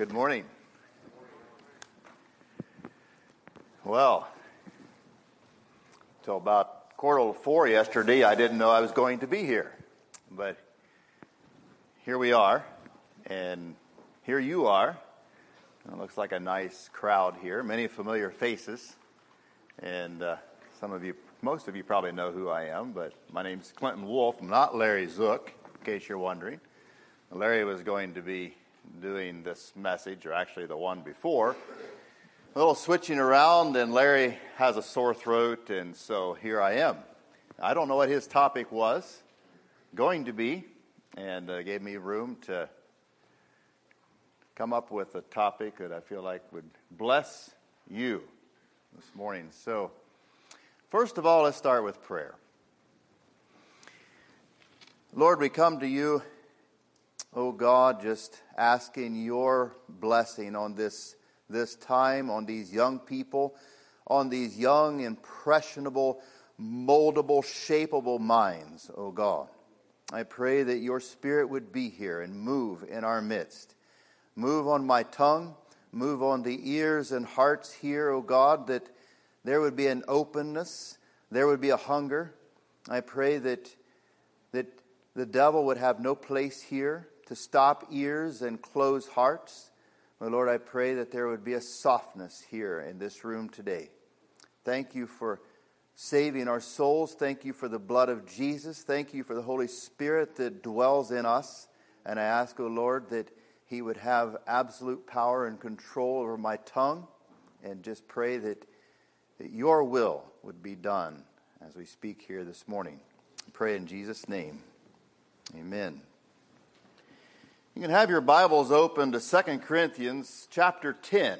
Good morning. Well, till about quarter to four yesterday, I didn't know I was going to be here. But here we are, and here you are. It looks like a nice crowd here, many familiar faces. And uh, some of you, most of you probably know who I am, but my name's Clinton Wolf. I'm not Larry Zook, in case you're wondering. Larry was going to be doing this message, or actually the one before. A little switching around, and Larry has a sore throat, and so here I am. I don't know what his topic was going to be, and uh, gave me room to come up with a topic that I feel like would bless you this morning. So, first of all, let's start with prayer. Lord, we come to you oh God, just asking your blessing on this, this time, on these young people, on these young, impressionable, moldable, shapeable minds, oh God. I pray that your spirit would be here and move in our midst. Move on my tongue, move on the ears and hearts here, oh God, that there would be an openness, there would be a hunger. I pray that, that the devil would have no place here, to stop ears and close hearts. My Lord, I pray that there would be a softness here in this room today. Thank you for saving our souls. Thank you for the blood of Jesus. Thank you for the Holy Spirit that dwells in us. And I ask, O oh Lord, that He would have absolute power and control over my tongue. And just pray that, that your will would be done as we speak here this morning. I pray in Jesus' name. Amen. You can have your Bibles open to 2 Corinthians chapter 10.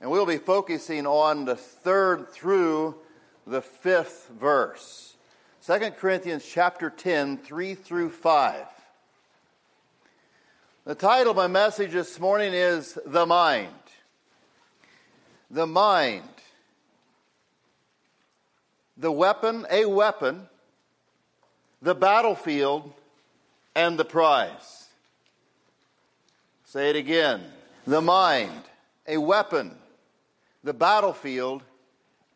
And we'll be focusing on the third through the fifth verse. 2 Corinthians chapter 10, 3 through 5. The title of my message this morning is The Mind. The Mind. The weapon, a weapon, the battlefield, and the prize. Say it again. The mind, a weapon, the battlefield,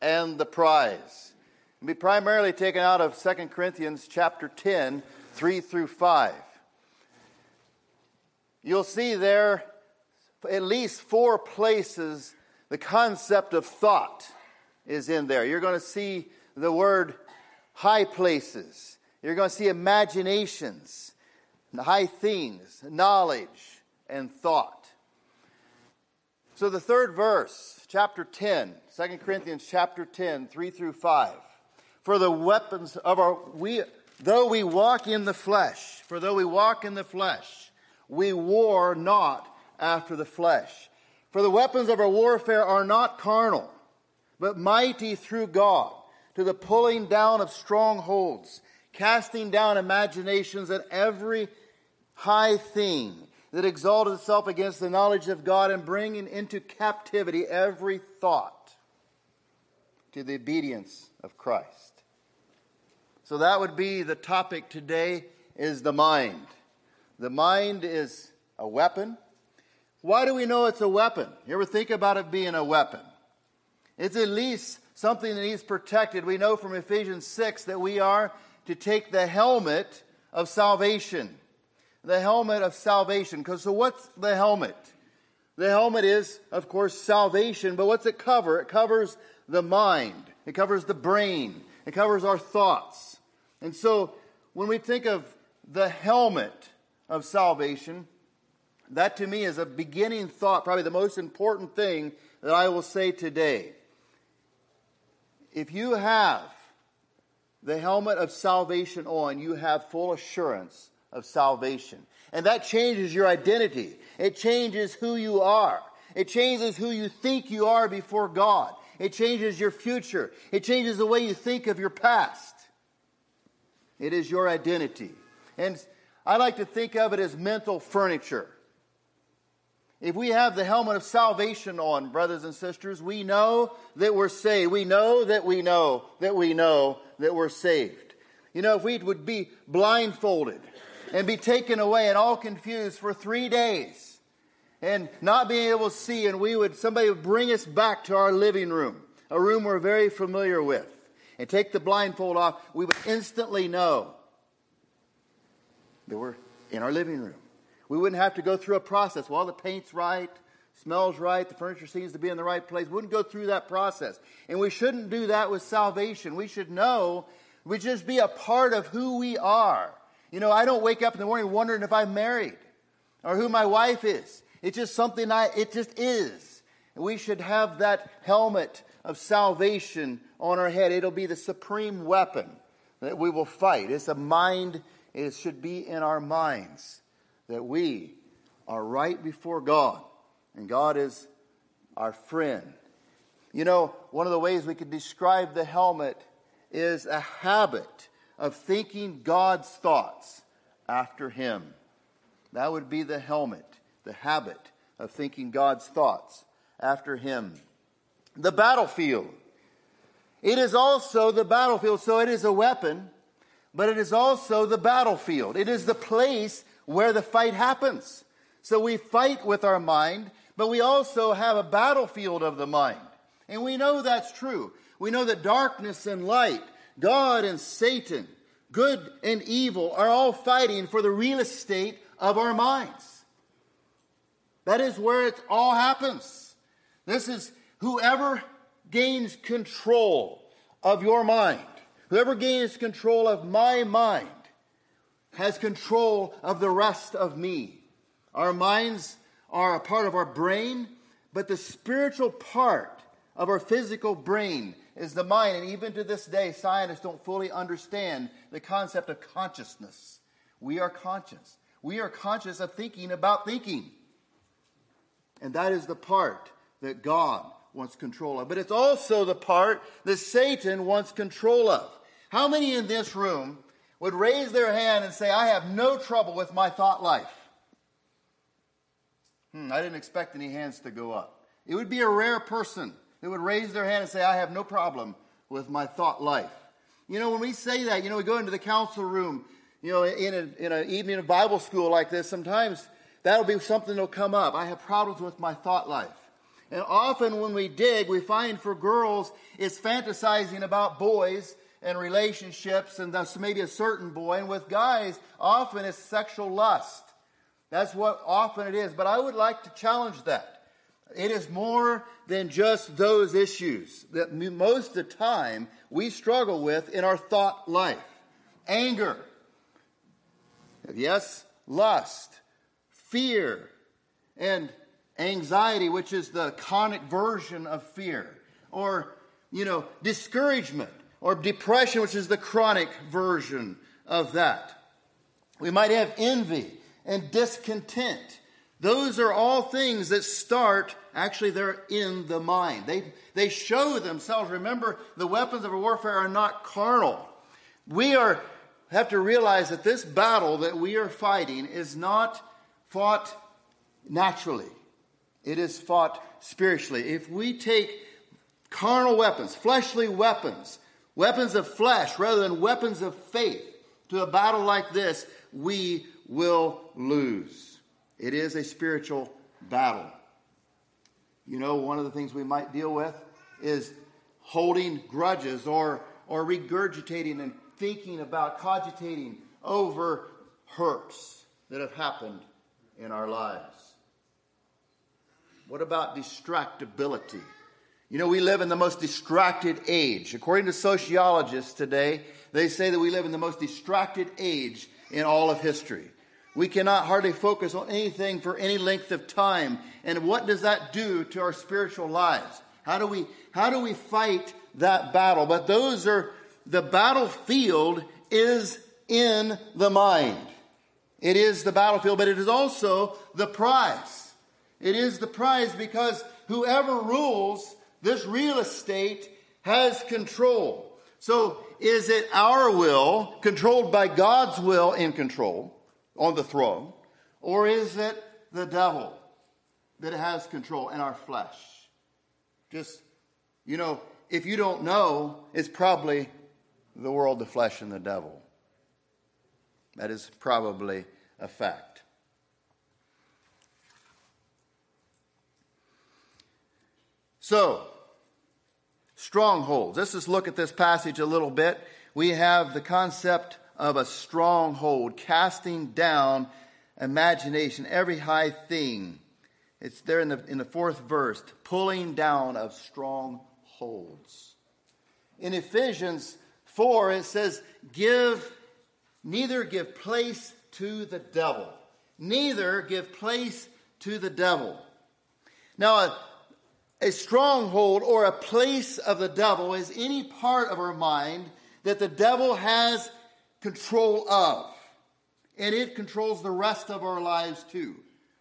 and the prize. It'll be primarily taken out of 2 Corinthians chapter 10, 3 through 5. You'll see there at least four places the concept of thought is in there. You're going to see the word high places. You're going to see imaginations, high things, knowledge, and thought. So the third verse, chapter 10, 2 Corinthians chapter 10, 3 through 5. For the weapons of our, we, though we walk in the flesh, for though we walk in the flesh, we war not after the flesh. For the weapons of our warfare are not carnal, but mighty through God to the pulling down of strongholds, casting down imaginations and every high thing that exalted itself against the knowledge of God and bringing into captivity every thought to the obedience of Christ. So that would be the topic today is the mind. The mind is a weapon. Why do we know it's a weapon? You ever think about it being a weapon? It's at least something that needs protected. We know from Ephesians 6 that we are to take the helmet of salvation the helmet of salvation. Because so what's the helmet? The helmet is, of course, salvation, but what's it cover? It covers the mind. It covers the brain. It covers our thoughts. And so when we think of the helmet of salvation, that to me is a beginning thought, probably the most important thing that I will say today. If you have the helmet of salvation on, you have full assurance of salvation. And that changes your identity. It changes who you are. It changes who you think you are before God. It changes your future. It changes the way you think of your past. It is your identity. And I like to think of it as mental furniture. If we have the helmet of salvation on, brothers and sisters, we know that we're saved. We know that we know that we know that we're saved. You know, if we would be blindfolded and be taken away and all confused for three days and not being able to see, and we would somebody would bring us back to our living room, a room we're very familiar with, and take the blindfold off, we would instantly know that we're in our living room. We wouldn't have to go through a process. Well, the paint's right, smells right, the furniture seems to be in the right place. We wouldn't go through that process. And we shouldn't do that with salvation. We should know, we just be a part of who we are. You know, I don't wake up in the morning wondering if I'm married or who my wife is. It's just something I, it just is. And we should have that helmet of salvation on our head. It'll be the supreme weapon that we will fight. It's a mind, it should be in our minds that we are right before God and God is our friend. You know, one of the ways we could describe the helmet is a habit of thinking God's thoughts after Him. That would be the helmet, the habit of thinking God's thoughts after Him. The battlefield. It is also the battlefield, so it is a weapon, but it is also the battlefield. It is the place where the fight happens. So we fight with our mind, but we also have a battlefield of the mind. And we know that's true. We know that darkness and light, God and Satan, good and evil are all fighting for the real estate of our minds. That is where it all happens. This is whoever gains control of your mind, whoever gains control of my mind, has control of the rest of me. Our minds are a part of our brain, but the spiritual part of our physical brain is the mind. And even to this day, scientists don't fully understand the concept of consciousness. We are conscious. We are conscious of thinking about thinking. And that is the part that God wants control of. But it's also the part that Satan wants control of. How many in this room would raise their hand and say, I have no trouble with my thought life? Hmm, I didn't expect any hands to go up. It would be a rare person that would raise their hand and say, I have no problem with my thought life. You know, when we say that, you know, we go into the council room, you know, in, a, in an evening of Bible school like this, sometimes that'll be something that'll come up. I have problems with my thought life. And often when we dig, we find for girls, it's fantasizing about boys and relationships and thus maybe a certain boy. And with guys, often it's sexual lust. That's what often it is. But I would like to challenge that. It is more than just those issues that most of the time we struggle with in our thought life. Anger. Yes, lust, fear, and anxiety, which is the chronic version of fear. Or, you know, discouragement or depression, which is the chronic version of that. We might have envy and discontent. Those are all things that start, actually, they're in the mind. They, they show themselves. Remember, the weapons of warfare are not carnal. We are, have to realize that this battle that we are fighting is not fought naturally, it is fought spiritually. If we take carnal weapons, fleshly weapons, weapons of flesh rather than weapons of faith to a battle like this, we will lose. It is a spiritual battle. You know, one of the things we might deal with is holding grudges or, or regurgitating and thinking about, cogitating over hurts that have happened in our lives. What about distractibility? You know, we live in the most distracted age. According to sociologists today, they say that we live in the most distracted age in all of history. We cannot hardly focus on anything for any length of time. And what does that do to our spiritual lives? How do we, how do we fight that battle? But those are, the battlefield is in the mind. It is the battlefield, but it is also the prize. It is the prize because whoever rules this real estate has control. So is it our will, controlled by God's will in control on the throne, or is it the devil that has control in our flesh? Just, you know, if you don't know, it's probably the world, the flesh, and the devil. That is probably a fact. So, strongholds. Let's just look at this passage a little bit. We have the concept of a stronghold, casting down imagination, every high thing. It's there in the, in the fourth verse, pulling down of strongholds. In Ephesians 4, it says, Give, neither give place to the devil. Neither give place to the devil. Now, a, a stronghold or a place of the devil is any part of our mind that the devil has control of. And it controls the rest of our lives too.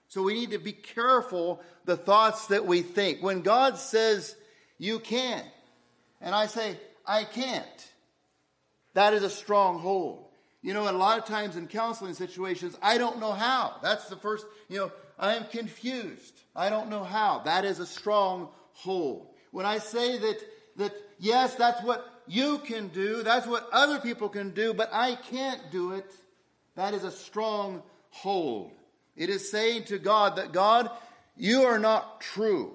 So we need to be careful the thoughts that we think. When God says, you can, and I say, I can't, that is a stronghold. You know, a lot of times in counseling situations, I don't know how. That's the first, you know, I am confused. I don't know how. That is a stronghold. When I say that, that yes, that's what you can do, that's what other people can do, but I can't do it, that is a strong hold. It is saying to God that God, you are not true.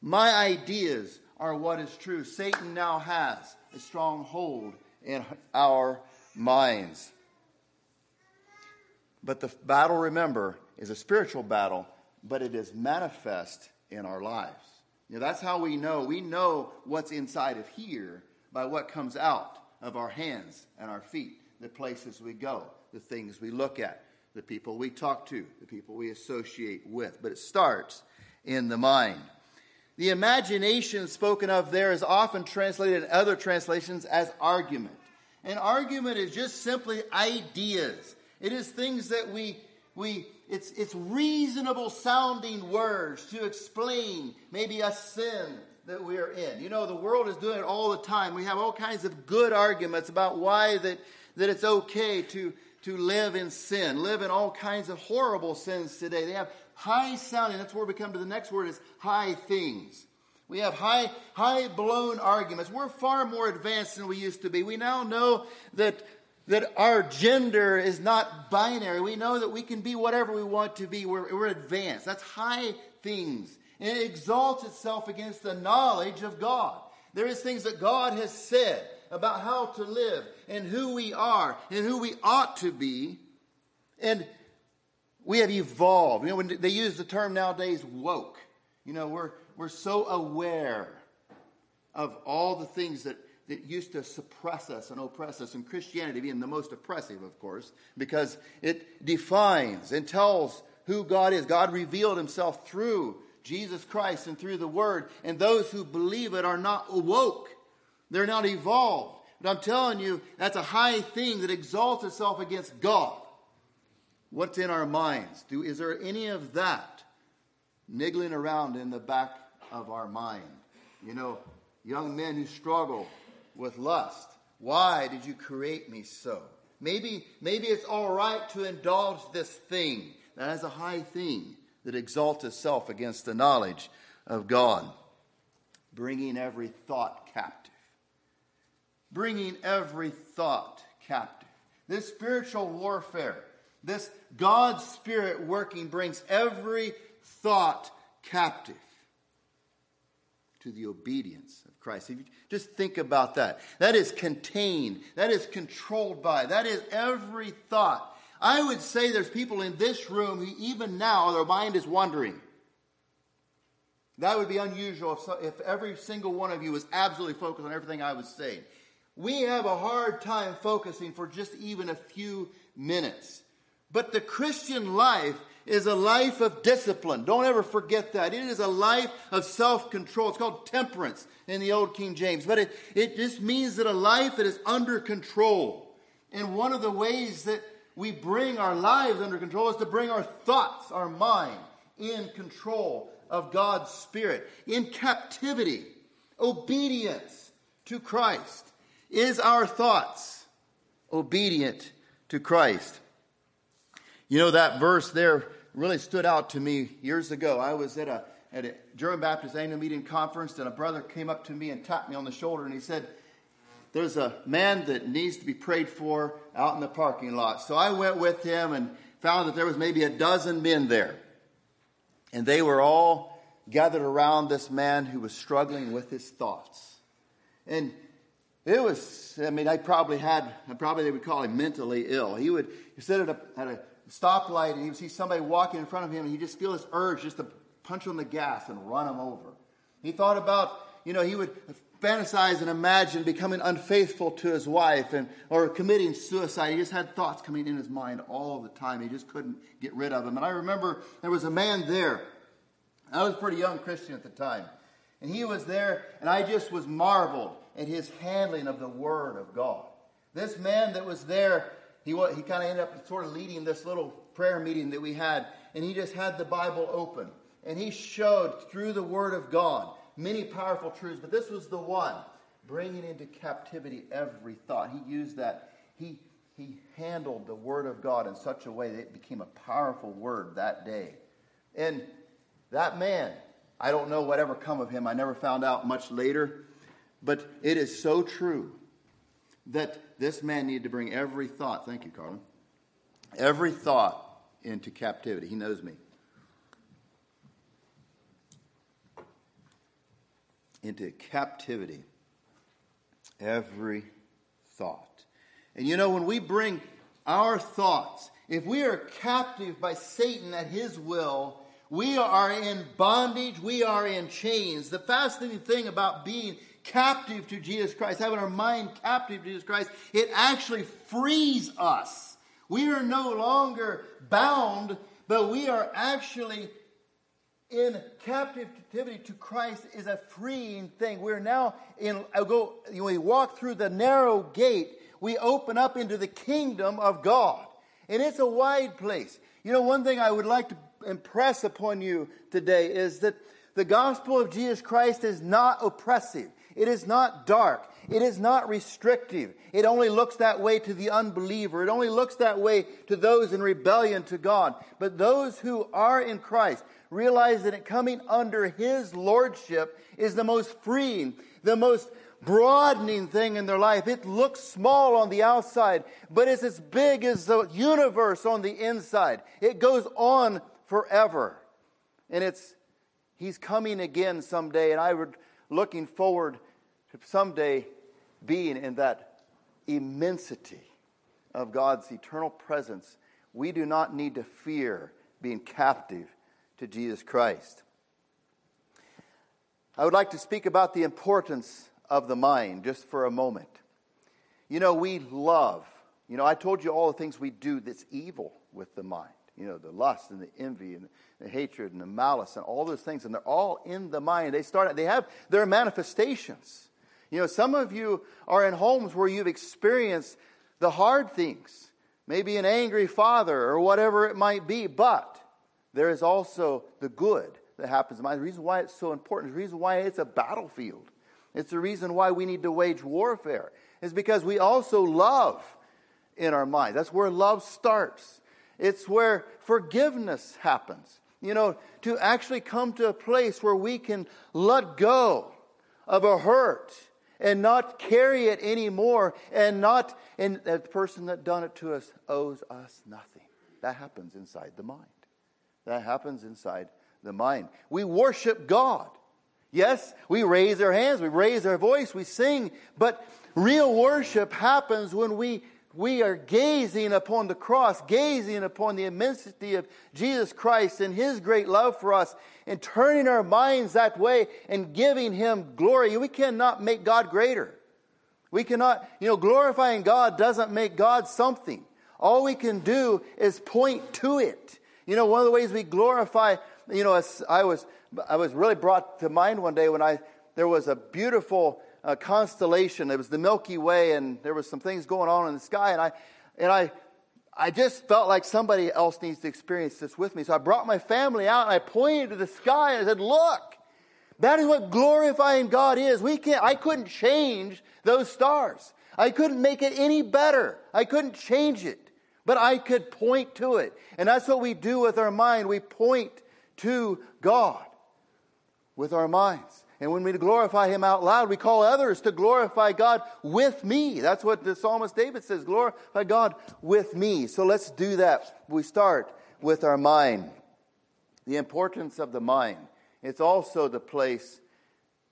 My ideas are what is true. Satan now has a strong hold in our minds. But the battle, remember, is a spiritual battle, but it is manifest in our lives. You know, that's how we know. We know what's inside of here by what comes out of our hands and our feet, the places we go, the things we look at, the people we talk to, the people we associate with. But it starts in the mind. The imagination spoken of there is often translated in other translations as argument. An argument is just simply ideas. It is things that we we it's it's reasonable sounding words to explain maybe a sin that we're in. You know, the world is doing it all the time. We have all kinds of good arguments about why that that it's okay to to live in sin, live in all kinds of horrible sins today. They have high sounding, that's where we come to the next word is high things. We have high, high blown arguments. We're far more advanced than we used to be. We now know that, that our gender is not binary. We know that we can be whatever we want to be. We're, we're advanced. That's high things. And it exalts itself against the knowledge of God. There is things that God has said about how to live and who we are and who we ought to be. And we have evolved. You know, when they use the term nowadays, woke. You know, we're, we're so aware of all the things that, that used to suppress us and oppress us, and Christianity being the most oppressive, of course, because it defines and tells who God is. God revealed himself through Jesus Christ and through the Word, and those who believe it are not awoke. They're not evolved. But I'm telling you, that's a high thing that exalts itself against God. What's in our minds? Do, is there any of that niggling around in the back of our mind? You know, young men who struggle with lust. Why did you create me so? Maybe, maybe it's all right to indulge this thing. That is a high thing that exalts itself against the knowledge of God. Bringing every thought captive bringing every thought captive. This spiritual warfare, this God's Spirit working, brings every thought captive to the obedience of Christ. If you just think about that, that is contained, that is controlled by, that is every thought. I would say there's people in this room who, even now, their mind is wandering. That would be unusual if, if every single one of you was absolutely focused on everything I was saying we have a hard time focusing for just even a few minutes. But the Christian life is a life of discipline. Don't ever forget that. It is a life of self control. It's called temperance in the Old King James. But it, it just means that a life that is under control. And one of the ways that we bring our lives under control is to bring our thoughts, our mind, in control of God's Spirit, in captivity, obedience to Christ. Is our thoughts obedient to Christ? You know, that verse there really stood out to me years ago. I was at a, at a German Baptist annual meeting conference, and a brother came up to me and tapped me on the shoulder, and he said, There's a man that needs to be prayed for out in the parking lot. So I went with him and found that there was maybe a dozen men there. And they were all gathered around this man who was struggling with his thoughts. And it was, I mean, I probably had, probably they would call him mentally ill. He would sit at a, at a stoplight and he would see somebody walking in front of him and he'd just feel this urge just to punch on the gas and run him over. He thought about, you know, he would fantasize and imagine becoming unfaithful to his wife and or committing suicide. He just had thoughts coming in his mind all the time. He just couldn't get rid of them. And I remember there was a man there. I was a pretty young Christian at the time. And he was there, and I just was marveled at his handling of the Word of God. This man that was there, he, he kind of ended up sort of leading this little prayer meeting that we had, and he just had the Bible open. And he showed through the Word of God many powerful truths, but this was the one bringing into captivity every thought. He used that. He, he handled the Word of God in such a way that it became a powerful word that day. And that man, I don't know whatever come of him. I never found out much later. But it is so true that this man needed to bring every thought, thank you, Carlin, every thought into captivity. He knows me. Into captivity every thought. And you know, when we bring our thoughts, if we are captive by Satan at his will, we are in bondage, we are in chains. The fascinating thing about being captive to Jesus Christ, having our mind captive to Jesus Christ, it actually frees us. We are no longer bound, but we are actually in captivity to Christ is a freeing thing. We're now in, go, we walk through the narrow gate, we open up into the kingdom of God. And it's a wide place. You know, one thing I would like to impress upon you today is that the gospel of Jesus Christ is not oppressive. It is not dark. It is not restrictive. It only looks that way to the unbeliever. It only looks that way to those in rebellion to God. But those who are in Christ, realize that coming under His lordship is the most freeing, the most broadening thing in their life. It looks small on the outside, but it's as big as the universe on the inside. It goes on forever. And it's, He's coming again someday, and I would looking forward to someday being in that immensity of God's eternal presence. We do not need to fear being captive to Jesus Christ. I would like to speak about the importance of the mind just for a moment. You know, we love, you know, I told you all the things we do that's evil with the mind. You know, the lust and the envy and the hatred and the malice and all those things, and they're all in the mind. They start, they have their manifestations. You know, some of you are in homes where you've experienced the hard things, maybe an angry father or whatever it might be, but there is also the good that happens. The reason why it's so important, the reason why it's a battlefield, it's the reason why we need to wage warfare, is because we also love in our mind. That's where love starts. It's where forgiveness happens. You know, to actually come to a place where we can let go of a hurt and not carry it anymore and not, and the person that done it to us owes us nothing. That happens inside the mind. That happens inside the mind. We worship God. Yes, we raise our hands, we raise our voice, we sing, but real worship happens when we we are gazing upon the cross, gazing upon the immensity of Jesus Christ and His great love for us, and turning our minds that way and giving Him glory. We cannot make God greater. We cannot, you know, glorifying God doesn't make God something. All we can do is point to it. You know, one of the ways we glorify, you know, I was, I was really brought to mind one day when I, there was a beautiful uh, constellation. It was the Milky Way, and there was some things going on in the sky, and I, and I, I just felt like somebody else needs to experience this with me. So I brought my family out, and I pointed to the sky, and I said, "Look, that is what glorifying God is. We can't. I couldn't change those stars. I couldn't make it any better. I couldn't change it but I could point to it. And that's what we do with our mind. We point to God with our minds. And when we glorify Him out loud, we call others to glorify God with me. That's what the psalmist David says glorify God with me. So let's do that. We start with our mind. The importance of the mind It's also the place,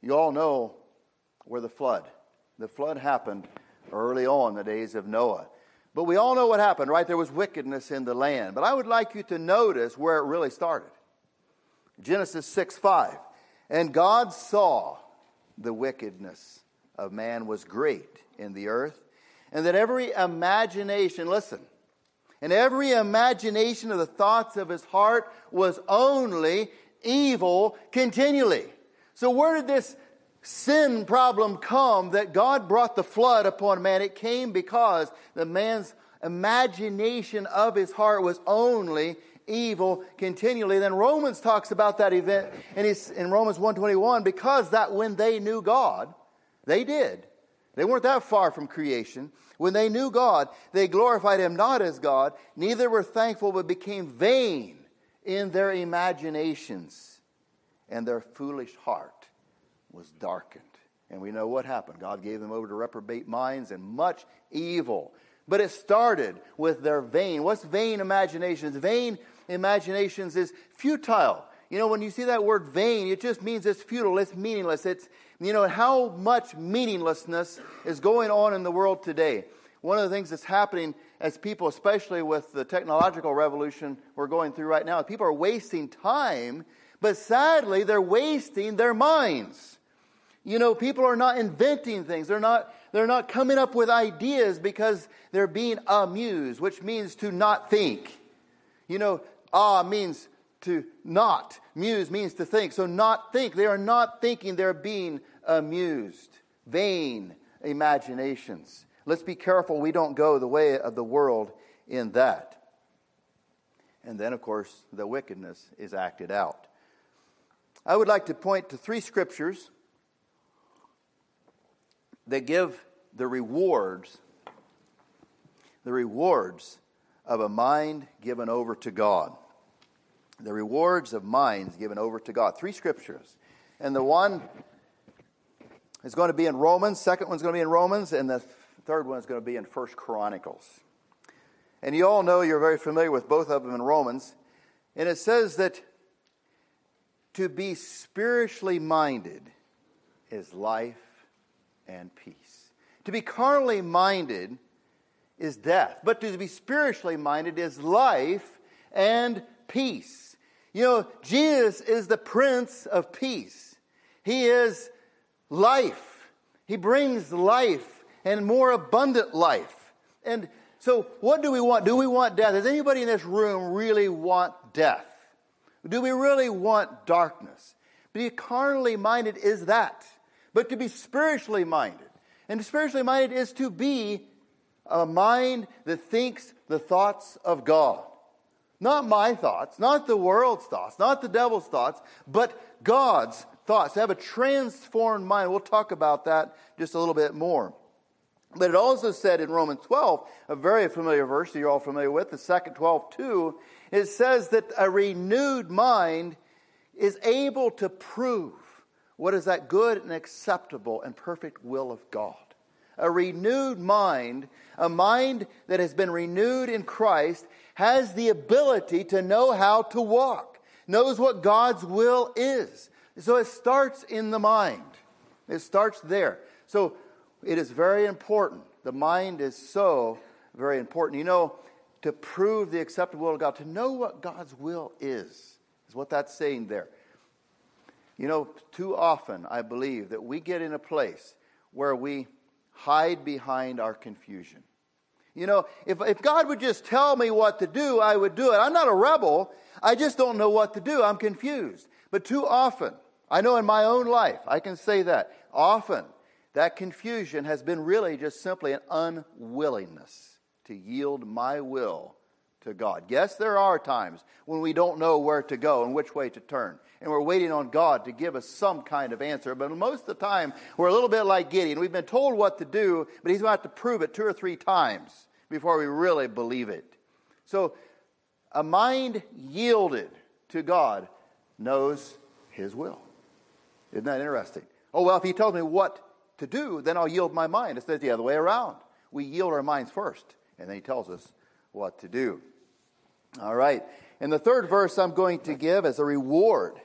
you all know, where the flood. The flood happened early on the days of Noah. But we all know what happened, right? There was wickedness in the land. But I would like you to notice where it really started. Genesis 6 5. And God saw the wickedness of man was great in the earth, and that every imagination, listen, and every imagination of the thoughts of his heart was only evil continually. So, where did this sin problem come that God brought the flood upon man? It came because the man's imagination of his heart was only evil continually. Then Romans talks about that event and he's in Romans 121 because that when they knew God, they did. They weren't that far from creation. When they knew God, they glorified him not as God, neither were thankful, but became vain in their imaginations, and their foolish heart was darkened. And we know what happened. God gave them over to reprobate minds and much evil. But it started with their vain. What's vain imaginations? Vain imaginations is futile. You know, when you see that word vain, it just means it's futile, it's meaningless. It's, you know, how much meaninglessness is going on in the world today. One of the things that's happening as people, especially with the technological revolution we're going through right now, people are wasting time, but sadly, they're wasting their minds. You know, people are not inventing things. They're not, they're not coming up with ideas because they're being amused, which means to not think. You know, ah means to not. Muse means to think. So not think. They are not thinking, they're being amused. Vain imaginations. Let's be careful we don't go the way of the world in that. And then, of course, the wickedness is acted out. I would like to point to three scriptures that give the rewards, the rewards of a mind given over to God. The rewards of minds given over to God. Three scriptures. And the one is going to be in Romans, second one's going to be in Romans, and the third one is going to be in First Chronicles. And you all know you're very familiar with both of them in Romans. And it says that to be spiritually minded is life and peace. To be carnally minded is death, but to be spiritually minded is life and peace. You know, Jesus is the Prince of Peace. He is life. He brings life and more abundant life. And so, what do we want? Do we want death? Does anybody in this room really want death? Do we really want darkness? Be carnally minded is that. But to be spiritually minded, and spiritually minded is to be a mind that thinks the thoughts of God. Not my thoughts, not the world's thoughts, not the devil's thoughts, but God's thoughts. To have a transformed mind. We'll talk about that just a little bit more. But it also said in Romans 12, a very familiar verse that you're all familiar with, the second 12 too, it says that a renewed mind is able to prove what is that good and acceptable and perfect will of God a renewed mind, a mind that has been renewed in Christ, has the ability to know how to walk, knows what God's will is. So it starts in the mind. It starts there. So it is very important. The mind is so very important. You know, to prove the acceptable will of God, to know what God's will is, is what that's saying there. You know, too often I believe that we get in a place where we hide behind our confusion. You know, if, if God would just tell me what to do, I would do it. I'm not a rebel. I just don't know what to do. I'm confused. But too often, I know in my own life, I can say that. Often, that confusion has been really just simply an unwillingness to yield my will to God. Yes, there are times when we don't know where to go and which way to turn and we're waiting on God to give us some kind of answer. But most of the time, we're a little bit like Gideon. We've been told what to do, but he's about to prove it two or three times before we really believe it. So, a mind yielded to God knows his will. Isn't that interesting? Oh, well, if he tells me what to do, then I'll yield my mind. It's the other way around. We yield our minds first, and then he tells us what to do. All right. And the third verse I'm going to give as a reward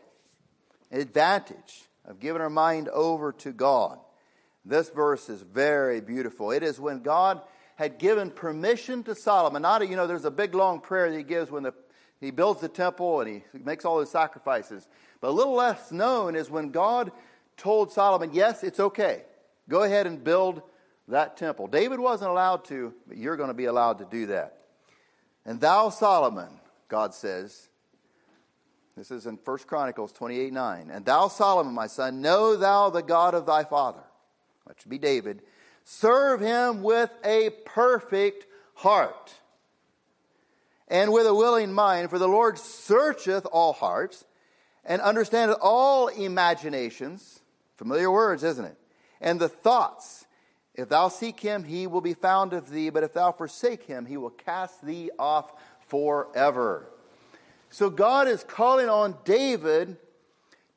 an advantage of giving our mind over to God. This verse is very beautiful. It is when God had given permission to Solomon. Not, you know, there's a big long prayer that he gives when the, he builds the temple and he makes all his sacrifices. But a little less known is when God told Solomon, yes, it's okay. Go ahead and build that temple. David wasn't allowed to, but you're going to be allowed to do that. And thou, Solomon, God says, this is in 1 Chronicles 28 9. And thou, Solomon, my son, know thou the God of thy father, which be David, Serve him with a perfect heart and with a willing mind, for the Lord searcheth all hearts and understandeth all imaginations. Familiar words, isn't it? And the thoughts. If thou seek him, he will be found of thee, but if thou forsake him, he will cast thee off forever. So God is calling on David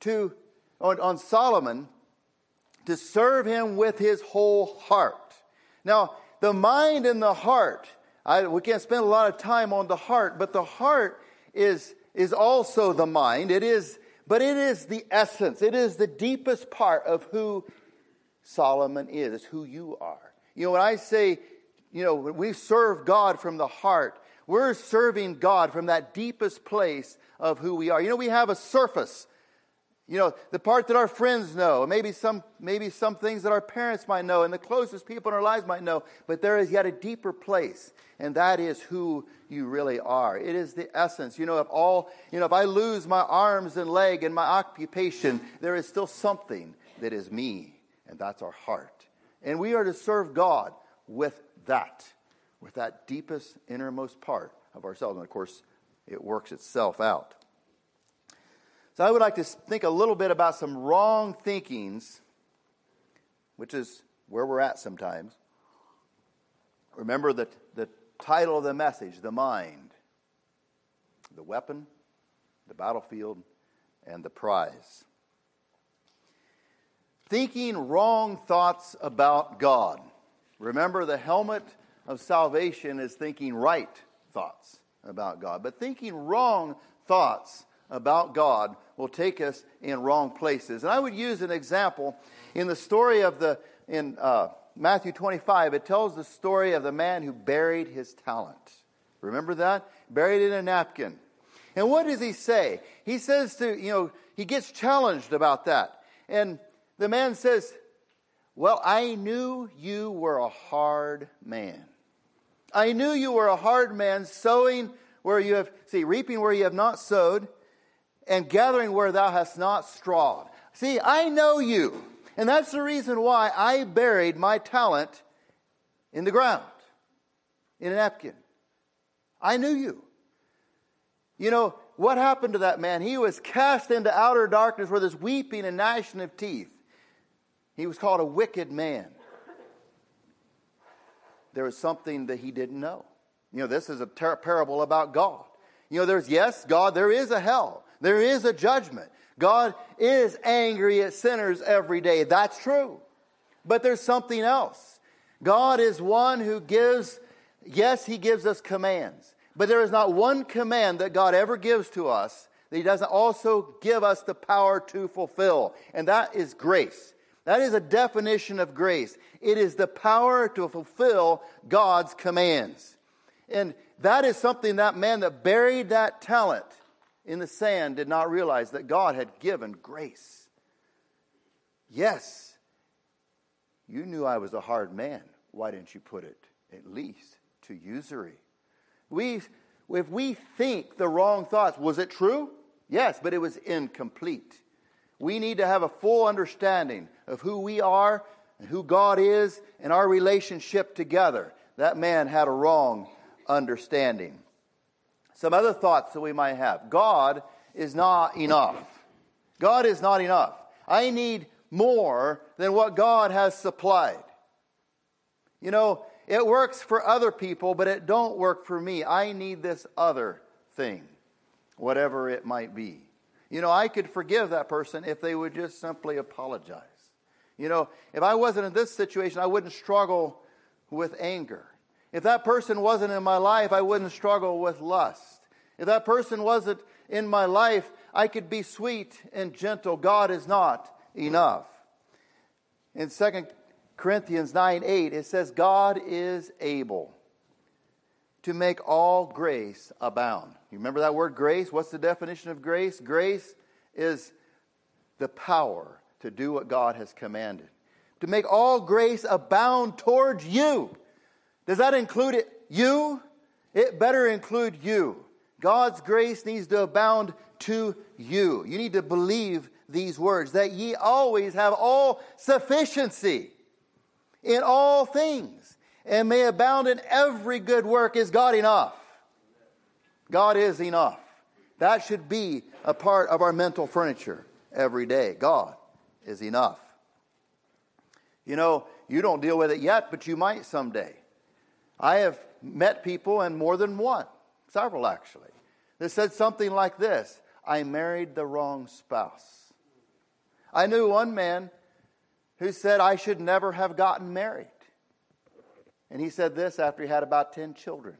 to, on, on Solomon, to serve him with his whole heart. Now, the mind and the heart, I, we can't spend a lot of time on the heart, but the heart is, is also the mind. It is, but it is the essence. It is the deepest part of who Solomon is. It's who you are. You know, when I say, you know, we serve God from the heart, we're serving God from that deepest place of who we are. You know, we have a surface you know, the part that our friends know, maybe some, maybe some things that our parents might know, and the closest people in our lives might know, but there is yet a deeper place, and that is who you really are. It is the essence. You know, if all, you know, if I lose my arms and leg and my occupation, there is still something that is me, and that's our heart. And we are to serve God with that, with that deepest, innermost part of ourselves. And of course, it works itself out. So I would like to think a little bit about some wrong thinkings, which is where we're at sometimes. Remember the, the title of the message the mind, the weapon, the battlefield, and the prize. Thinking wrong thoughts about God. Remember, the helmet of salvation is thinking right thoughts about God. But thinking wrong thoughts about God will take us in wrong places. And I would use an example in the story of the, in uh, Matthew 25, it tells the story of the man who buried his talent. Remember that? Buried in a napkin. And what does he say? He says to, you know, he gets challenged about that. And the man says, Well, I knew you were a hard man. I knew you were a hard man, sowing where you have, see, reaping where you have not sowed, and gathering where thou hast not strawed. See, I know you. And that's the reason why I buried my talent in the ground, in a napkin. I knew you. You know, what happened to that man? He was cast into outer darkness where there's weeping and gnashing of teeth. He was called a wicked man. There was something that he didn't know. You know, this is a ter- parable about God. You know, there's, yes, God, there is a hell. There is a judgment. God is angry at sinners every day. That's true. But there's something else. God is one who gives, yes, He gives us commands. But there is not one command that God ever gives to us that He doesn't also give us the power to fulfill. And that is grace. That is a definition of grace. It is the power to fulfill God's commands. And that is something that man that buried that talent in the sand did not realize that God had given grace. Yes, you knew I was a hard man. Why didn't you put it at least to usury? We, if we think the wrong thoughts, was it true? Yes, but it was incomplete. We need to have a full understanding of who we are and who God is and our relationship together. That man had a wrong understanding. Some other thoughts that we might have. God is not enough. God is not enough. I need more than what God has supplied. You know, it works for other people, but it don't work for me. I need this other thing, whatever it might be. You know, I could forgive that person if they would just simply apologize. You know, if I wasn't in this situation, I wouldn't struggle with anger. If that person wasn't in my life, I wouldn't struggle with lust. If that person wasn't in my life, I could be sweet and gentle. God is not enough. In 2 Corinthians 9 8, it says, God is able to make all grace abound. You remember that word grace? What's the definition of grace? Grace is the power to do what God has commanded. To make all grace abound towards you. Does that include it, you? It better include you. God's grace needs to abound to you. You need to believe these words that ye always have all sufficiency in all things and may abound in every good work. Is God enough? God is enough. That should be a part of our mental furniture every day. God is enough. You know, you don't deal with it yet, but you might someday. I have met people, and more than one, several actually, that said something like this I married the wrong spouse. I knew one man who said, I should never have gotten married. And he said this after he had about 10 children.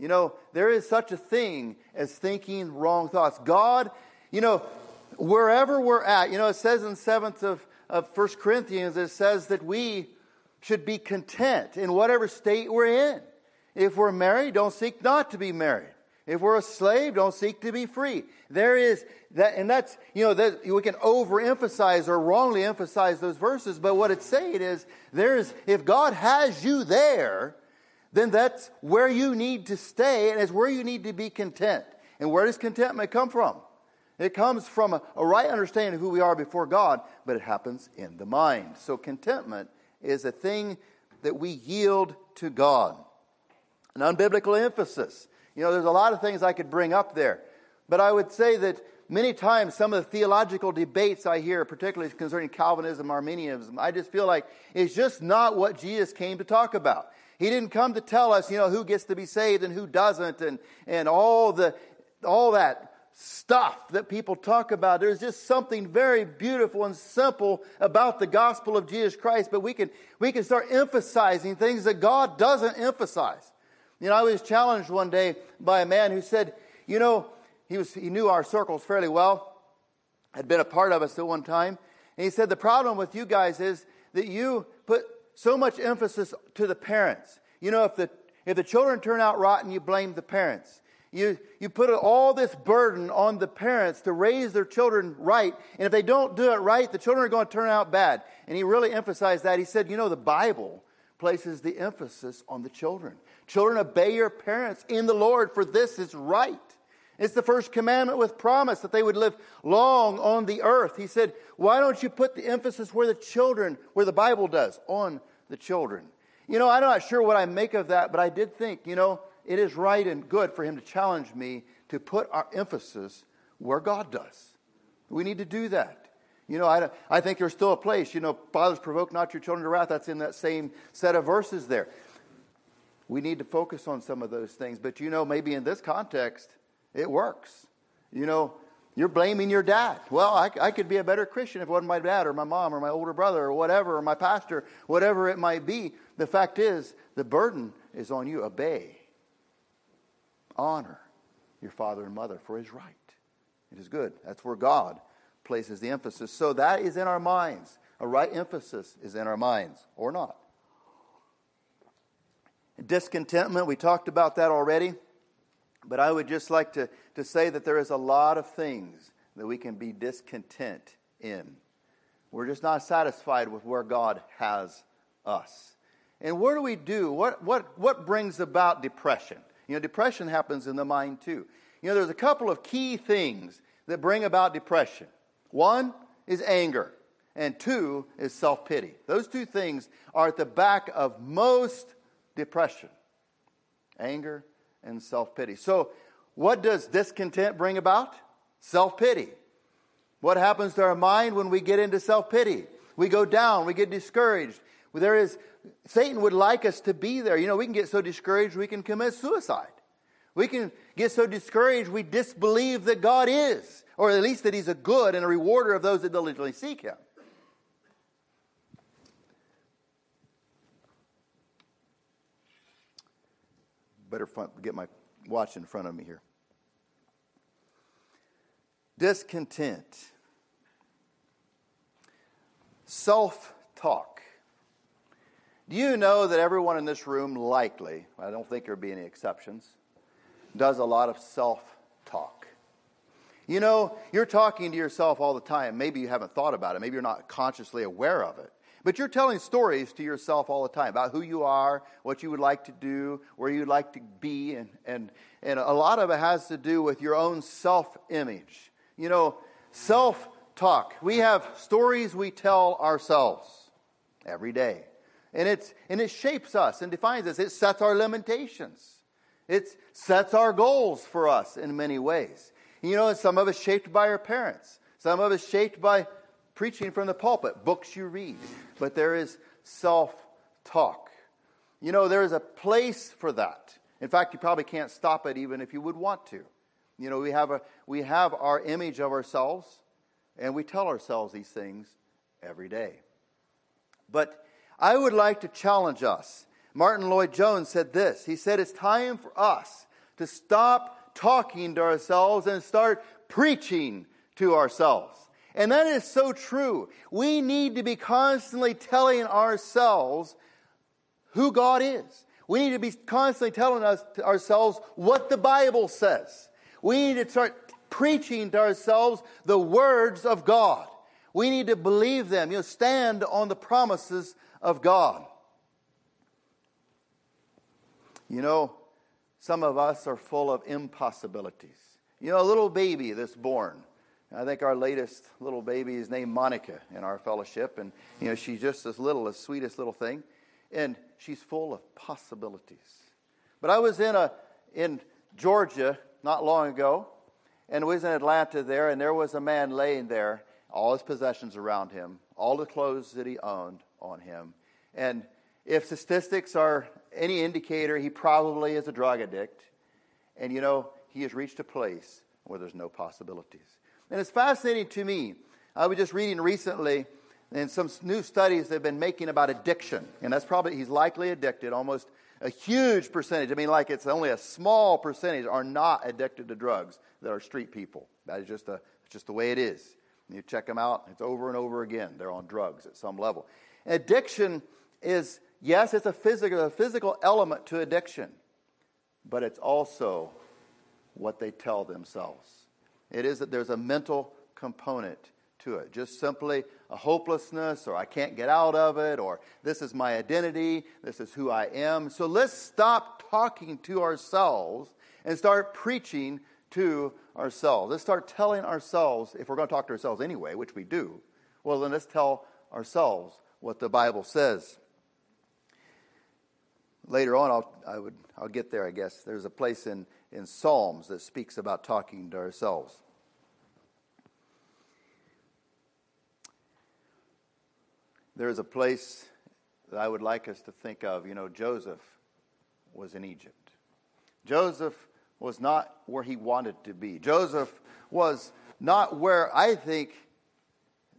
You know, there is such a thing as thinking wrong thoughts. God, you know, wherever we're at, you know, it says in 7th of, of 1 Corinthians, it says that we should be content in whatever state we're in. If we're married, don't seek not to be married. If we're a slave, don't seek to be free. There is that, and that's, you know, that we can overemphasize or wrongly emphasize those verses, but what it's saying is there is, if God has you there, then that's where you need to stay and it's where you need to be content. And where does contentment come from? It comes from a, a right understanding of who we are before God, but it happens in the mind. So contentment is a thing that we yield to God. An unbiblical emphasis. You know, there's a lot of things I could bring up there. But I would say that many times some of the theological debates I hear, particularly concerning Calvinism, Arminianism, I just feel like it's just not what Jesus came to talk about. He didn't come to tell us, you know, who gets to be saved and who doesn't and, and all the, all that stuff that people talk about. There's just something very beautiful and simple about the gospel of Jesus Christ, but we can, we can start emphasizing things that God doesn't emphasize. You know, I was challenged one day by a man who said, you know, he, was, he knew our circles fairly well, had been a part of us at one time. And he said, the problem with you guys is that you put so much emphasis to the parents. You know, if the, if the children turn out rotten, you blame the parents. You, you put all this burden on the parents to raise their children right. And if they don't do it right, the children are going to turn out bad. And he really emphasized that. He said, you know, the Bible places the emphasis on the children. Children, obey your parents in the Lord, for this is right. It's the first commandment with promise that they would live long on the earth. He said, Why don't you put the emphasis where the children, where the Bible does, on the children? You know, I'm not sure what I make of that, but I did think, you know, it is right and good for him to challenge me to put our emphasis where God does. We need to do that. You know, I, I think there's still a place, you know, fathers provoke not your children to wrath. That's in that same set of verses there we need to focus on some of those things. But you know, maybe in this context, it works. You know, you're blaming your dad. Well, I, I, could be a better Christian if it wasn't my dad or my mom or my older brother or whatever, or my pastor, whatever it might be. The fact is, the burden is on you. Obey, honor your father and mother for his right. It is good. That's where God places the emphasis. So that is in our minds. A right emphasis is in our minds, or not. Discontentment, we talked about that already. But I would just like to, to say that there is a lot of things that we can be discontent in. We're just not satisfied with where God has us. And what do we do? What, what, what brings about depression? You know, depression happens in the mind too. You know, there's a couple of key things that bring about depression. One is anger, and two is self pity. Those two things are at the back of most depression, anger, and self pity. So, what does discontent bring about? Self pity. What happens to our mind when we get into self pity? We go down, we get discouraged. There is, Satan would like us to be there. You know, we can get so discouraged we can commit suicide. We can get so discouraged we disbelieve that God is, or at least that He's a good and a rewarder of those that diligently seek Him. better get my watch in front of me here. Discontent, self talk. Do you know that everyone in this room likely, I don't think there'd be any exceptions, does a lot of self talk? You know, you're talking to yourself all the time. Maybe you haven't thought about it, maybe you're not consciously aware of it. But you're telling stories to yourself all the time about who you are, what you would like to do, where you'd like to be, and, and, and a lot of it has to do with your own self image. You know, self talk. We have stories we tell ourselves every day. And, it's, and it shapes us and defines us. It sets our limitations. It sets our goals for us in many ways. You know, some of us shaped by our parents, some of us shaped by preaching from the pulpit, books you read. But there is self talk. You know, there is a place for that. In fact, you probably can't stop it even if you would want to. You know, we have, a, we have our image of ourselves, and we tell ourselves these things every day. But I would like to challenge us. Martyn Lloyd-Jones said this. He said, It's time for us to stop talking to ourselves and start preaching to ourselves. And that is so true. We need to be constantly telling ourselves who God is. We need to be constantly telling us ourselves what the Bible says. We need to start preaching to ourselves the words of God. We need to believe them, you know, stand on the promises of God. You know, some of us are full of impossibilities. You know, a little baby that's born. I think our latest little baby is named Monica in our fellowship, and you know she's just this little, the sweetest little thing, and she's full of possibilities. But I was in a in Georgia not long ago, and was in Atlanta there, and there was a man laying there, all his possessions around him, all the clothes that he owned on him, and if statistics are any indicator, he probably is a drug addict. And you know, he has reached a place where there's no possibilities. And it's fascinating to me. I was just reading recently in some new studies they've been making about addiction. And that's probably, he's likely addicted. Almost a huge percentage, I mean, like it's only a small percentage, are not addicted to drugs that are street people. That is just, a, just the way it is. You check them out, it's over and over again. They're on drugs at some level. Addiction is Yes, it's a physical, a physical element to addiction, but it's also what they tell themselves. It is that there's a mental component to it. Just simply a hopelessness, or I can't get out of it, or this is my identity, this is who I am. So let's stop talking to ourselves and start preaching to ourselves. Let's start telling ourselves, if we're going to talk to ourselves anyway, which we do, well, then let's tell ourselves what the Bible says later on, I'll, I would, I'll get there, I guess. There's a place in, in Psalms that speaks about talking to ourselves. There's a place that I would like us to think of. You know, Joseph was in Egypt. Joseph was not where he wanted to be. Joseph was not where I think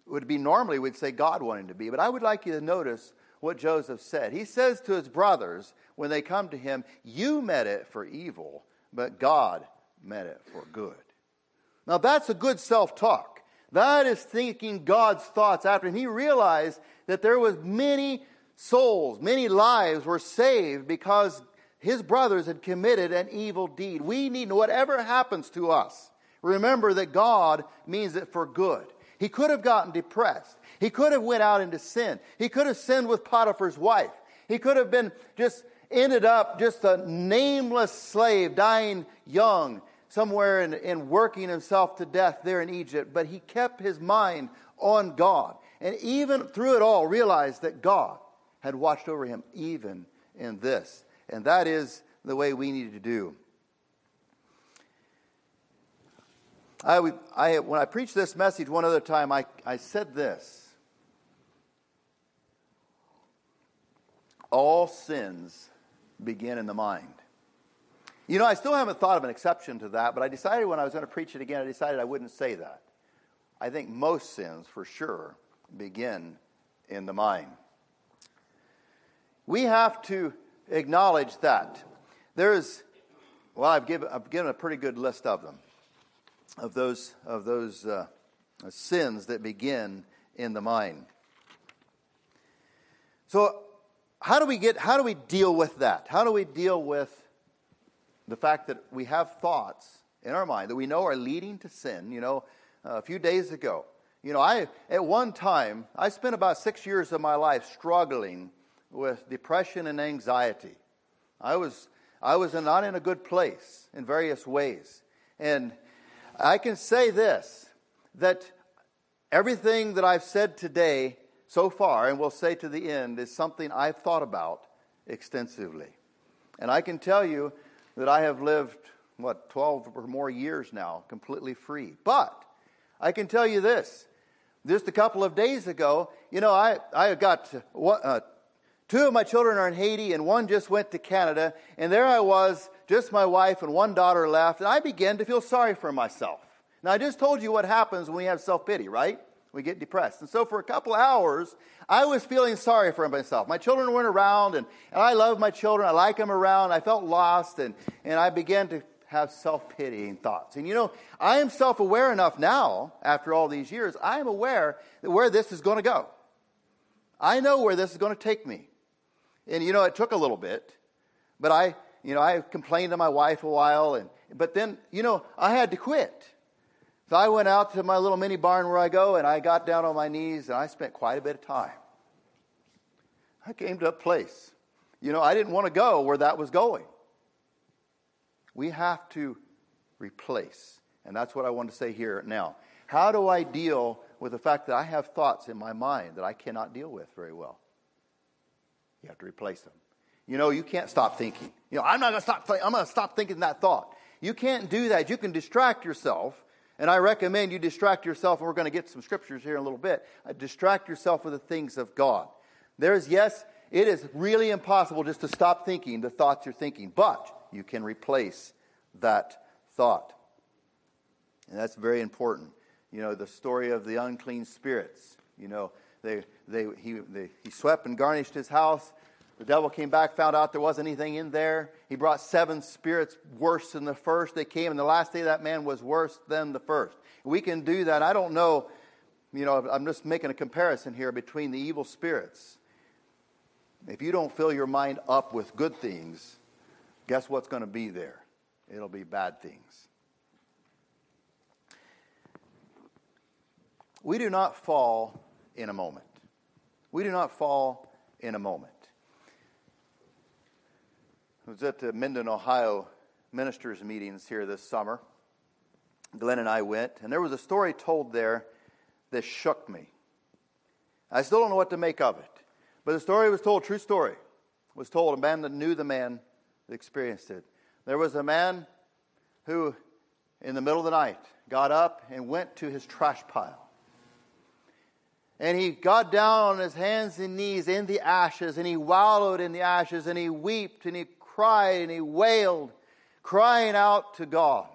would be normally we'd say God wanted to be. But I would like you to notice what Joseph said. He says to his brothers when they come to him, You meant it for evil, but God meant it for good. Now that's a good self talk. That is thinking God's thoughts after him. He realized that there was many souls, many lives were saved because his brothers had committed an evil deed. We need, whatever happens to us, remember that God means it for good. He could have gotten depressed. He could have went out into sin. He could have sinned with Potiphar's wife. He could have been just ended up just a nameless slave, dying young, somewhere and, and working himself to death there in Egypt. But he kept his mind on God. And even through it all, realized that God had watched over him even in this. And that is the way we need to do. I, I, when I preached this message one other time, I, I said this all sins begin in the mind. You know, I still haven't thought of an exception to that, but I decided when I was going to preach it again, I decided I wouldn't say that. I think most sins, for sure, begin in the mind. We have to acknowledge that. There's, well, I've given, I've given a pretty good list of them. of those, of those uh, sins that begin in the mind. So, how do we get, how do we deal with that? How do we deal with the fact that we have thoughts in our mind that we know are leading to sin? You know, uh, a few days ago, you know, I, at one time, I spent about six years of my life struggling with depression and anxiety. I was, I was not in a good place in various ways. And I can say this that everything that I've said today so far, and will say to the end, is something I've thought about extensively. And I can tell you that I have lived, what, 12 or more years now, completely free. But I can tell you this just a couple of days ago, you know, I, I got uh, two of my children are in Haiti and one just went to Canada. And there I was, just my wife and one daughter left. And I began to feel sorry for myself. Now, I just told you what happens when we have self pity, right? We get depressed. And so for a couple hours, I was feeling sorry for myself. My children weren't around, and, and I love my children. I like them around. I felt lost, and, and I began to have self pitying thoughts. And you know, I am self aware enough now, after all these years, I am aware that where this is going to go. I know where this is going to take me. And you know, it took a little bit, but I, you know, I complained to my wife a while, and but then, you know, I had to quit. So I went out to my little mini barn where I go, and I got down on my knees, and I spent quite a bit of time. I came to a place. You know, I didn't want to go where that was going. We have to replace. And that's what I want to say here now. How do I deal with the fact that I have thoughts in my mind that I cannot deal with very well? You have to replace them. You know, you can't stop thinking. You know, I'm not going to stop. I'm going to stop thinking that thought. You can't do that. You can distract yourself, and I recommend you distract yourself. And we're going to get some scriptures here in a little bit. Uh, distract yourself with the things of God. There's yes, it is really impossible just to stop thinking the thoughts you're thinking, but you can replace that thought. And that's very important. You know, the story of the unclean spirits. You know, they, they, he, they, he swept and garnished his house. The devil came back, found out there wasn't anything in there. He brought seven spirits worse than the first. They came, and the last day that man was worse than the first. We can do that. I don't know, you know, I'm just making a comparison here between the evil spirits. If you don't fill your mind up with good things, guess what's going to be there? It'll be bad things. We do not fall in a moment. We do not fall in a moment. Was at the Minden, Ohio ministers' meetings here this summer. Glenn and I went, and there was a story told there that shook me. I still don't know what to make of it. But the story was told, true story, was told a man that knew the man that experienced it. There was a man who, in the middle of the night, got up and went to his trash pile. And he got down on his hands and knees in the ashes, and he wallowed in the ashes, and he wept, and he cried, and he wailed, crying out to God.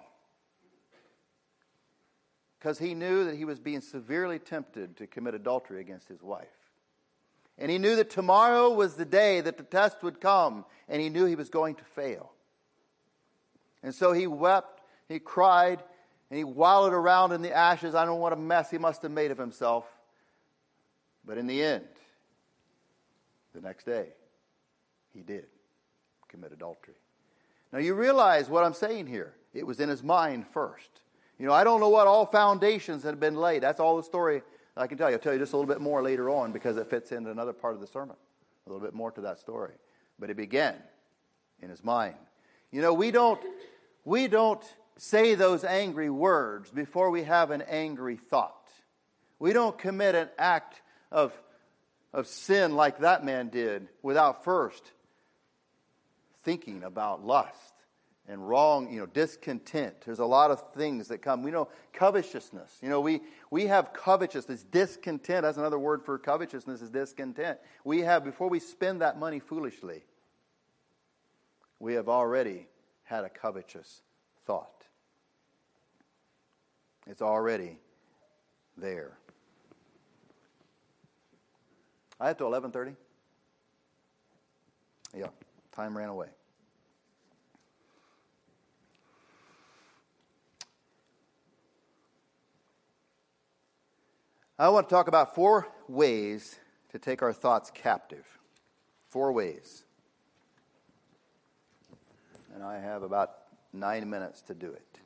Because he knew that he was being severely tempted to commit adultery against his wife. And he knew that tomorrow was the day that the test would come, and he knew he was going to fail. And so he wept, he cried, and he wallowed around in the ashes. I don't know what a mess he must have made of himself. But in the end, the next day, he did commit adultery. Now you realize what I'm saying here. It was in his mind first. You know, I don't know what all foundations had been laid. That's all the story I can tell you. I'll tell you just a little bit more later on because it fits into another part of the sermon. A little bit more to that story. But it began in his mind. You know, we don't we don't say those angry words before we have an angry thought. We don't commit an act of, of sin like that man did without first thinking about lust and wrong, you know, discontent. There's a lot of things that come. We know covetousness. You know, we, we have covetousness, discontent. That's another word for covetousness is discontent. We have, before we spend that money foolishly, we have already had a covetous thought. It's already there. I had to 11:30. Yeah, time ran away. I want to talk about four ways to take our thoughts captive. Four ways. And I have about nine minutes to do it.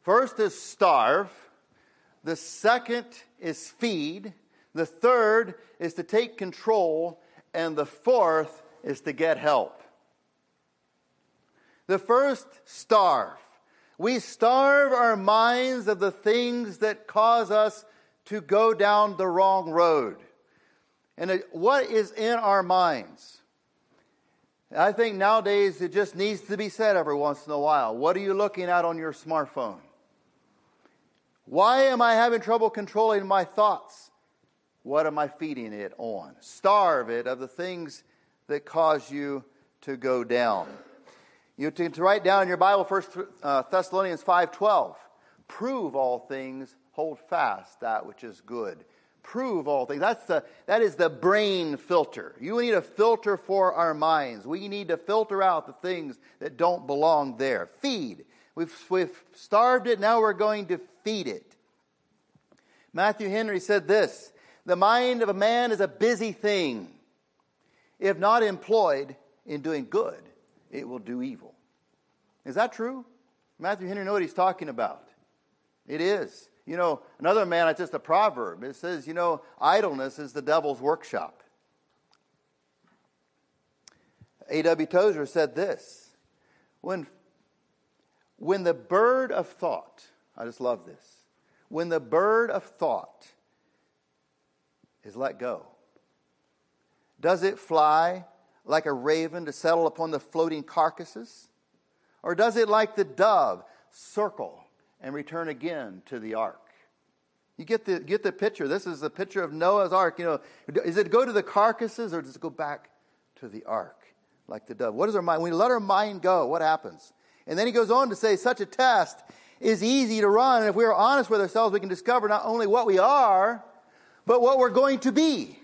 First is starve. The second is feed. The third is to take control. And the fourth is to get help. The first, starve. We starve our minds of the things that cause us to go down the wrong road. And what is in our minds? I think nowadays it just needs to be said every once in a while. What are you looking at on your smartphone? Why am I having trouble controlling my thoughts? What am I feeding it on? Starve it of the things that cause you to go down. You to, write down in your Bible, First uh, Thessalonians five twelve. Prove all things, hold fast that which is good. Prove all things. That's the that is the brain filter. You need a filter for our minds. We need to filter out the things that don't belong there. Feed. We've, we've starved it, now we're going to feed it. Matthew Henry said this The mind of a man is a busy thing. If not employed in doing good, it will do evil. Is that true? Matthew Henry know what he's talking about. It is. You know, another man, it's just a proverb. It says, you know, idleness is the devil's workshop. A.W. Tozer said this when, when the bird of thought, I just love this, when the bird of thought is let go, does it fly like a raven to settle upon the floating carcasses? Or does it, like the dove, circle and return again to the ark? You get the, get the picture. This is the picture of Noah's ark. You know, is it go to the carcasses or does it go back to the ark like the dove? What is our mind? When we let our mind go, what happens? And then he goes on to say, such a test is easy to run. And if we are honest with ourselves, we can discover not only what we are, but what we're going to be.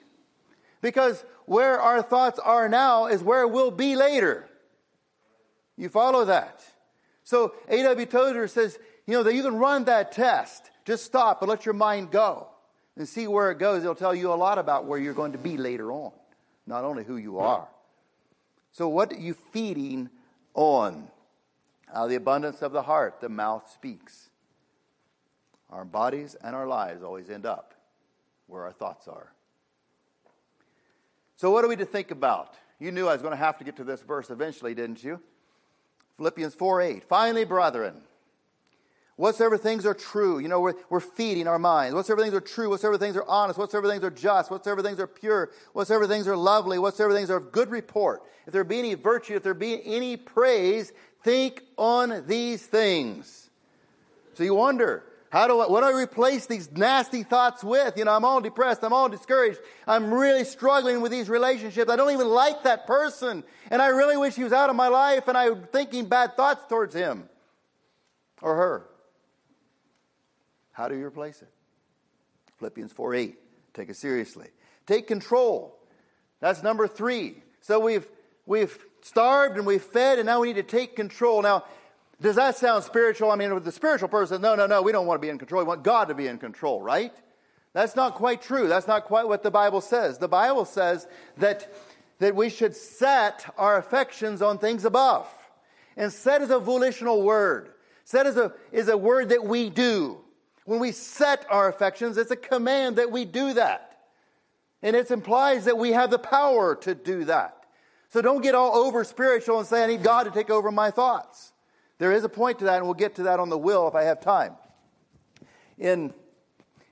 Because where our thoughts are now is where we'll be later. You follow that? So A.W. Tozer says, you know, that you can run that test. Just stop and let your mind go and see where it goes. It'll tell you a lot about where you're going to be later on, not only who you are. So, what are you feeding on? Out of the abundance of the heart, the mouth speaks. Our bodies and our lives always end up where our thoughts are. So, what are we to think about? You knew I was going to have to get to this verse eventually, didn't you? Philippians 4 8. Finally, brethren, whatsoever things are true, you know, we're, we're feeding our minds. Whatsoever things are true, whatsoever things are honest, whatsoever things are just, whatsoever things are pure, whatsoever things are lovely, whatsoever things are of good report. If there be any virtue, if there be any praise, think on these things. So you wonder, how do I, what do I replace these nasty thoughts with? You know, I'm all depressed. I'm all discouraged. I'm really struggling with these relationships. I don't even like that person. And I really wish he was out of my life and I'm thinking bad thoughts towards him or her. How do you replace it? Philippians 4 8. Take it seriously. Take control. That's number three. So we've, we've starved and we've fed and now we need to take control. Now, does that sound spiritual? I mean, with the spiritual person, no, no, no, we don't want to be in control. We want God to be in control, right? That's not quite true. That's not quite what the Bible says. The Bible says that, that we should set our affections on things above. And set is a volitional word. Set is a, is a word that we do. When we set our affections, it's a command that we do that. And it implies that we have the power to do that. So don't get all over spiritual and say, I need God to take over my thoughts. There is a point to that, and we'll get to that on the will if I have time. In,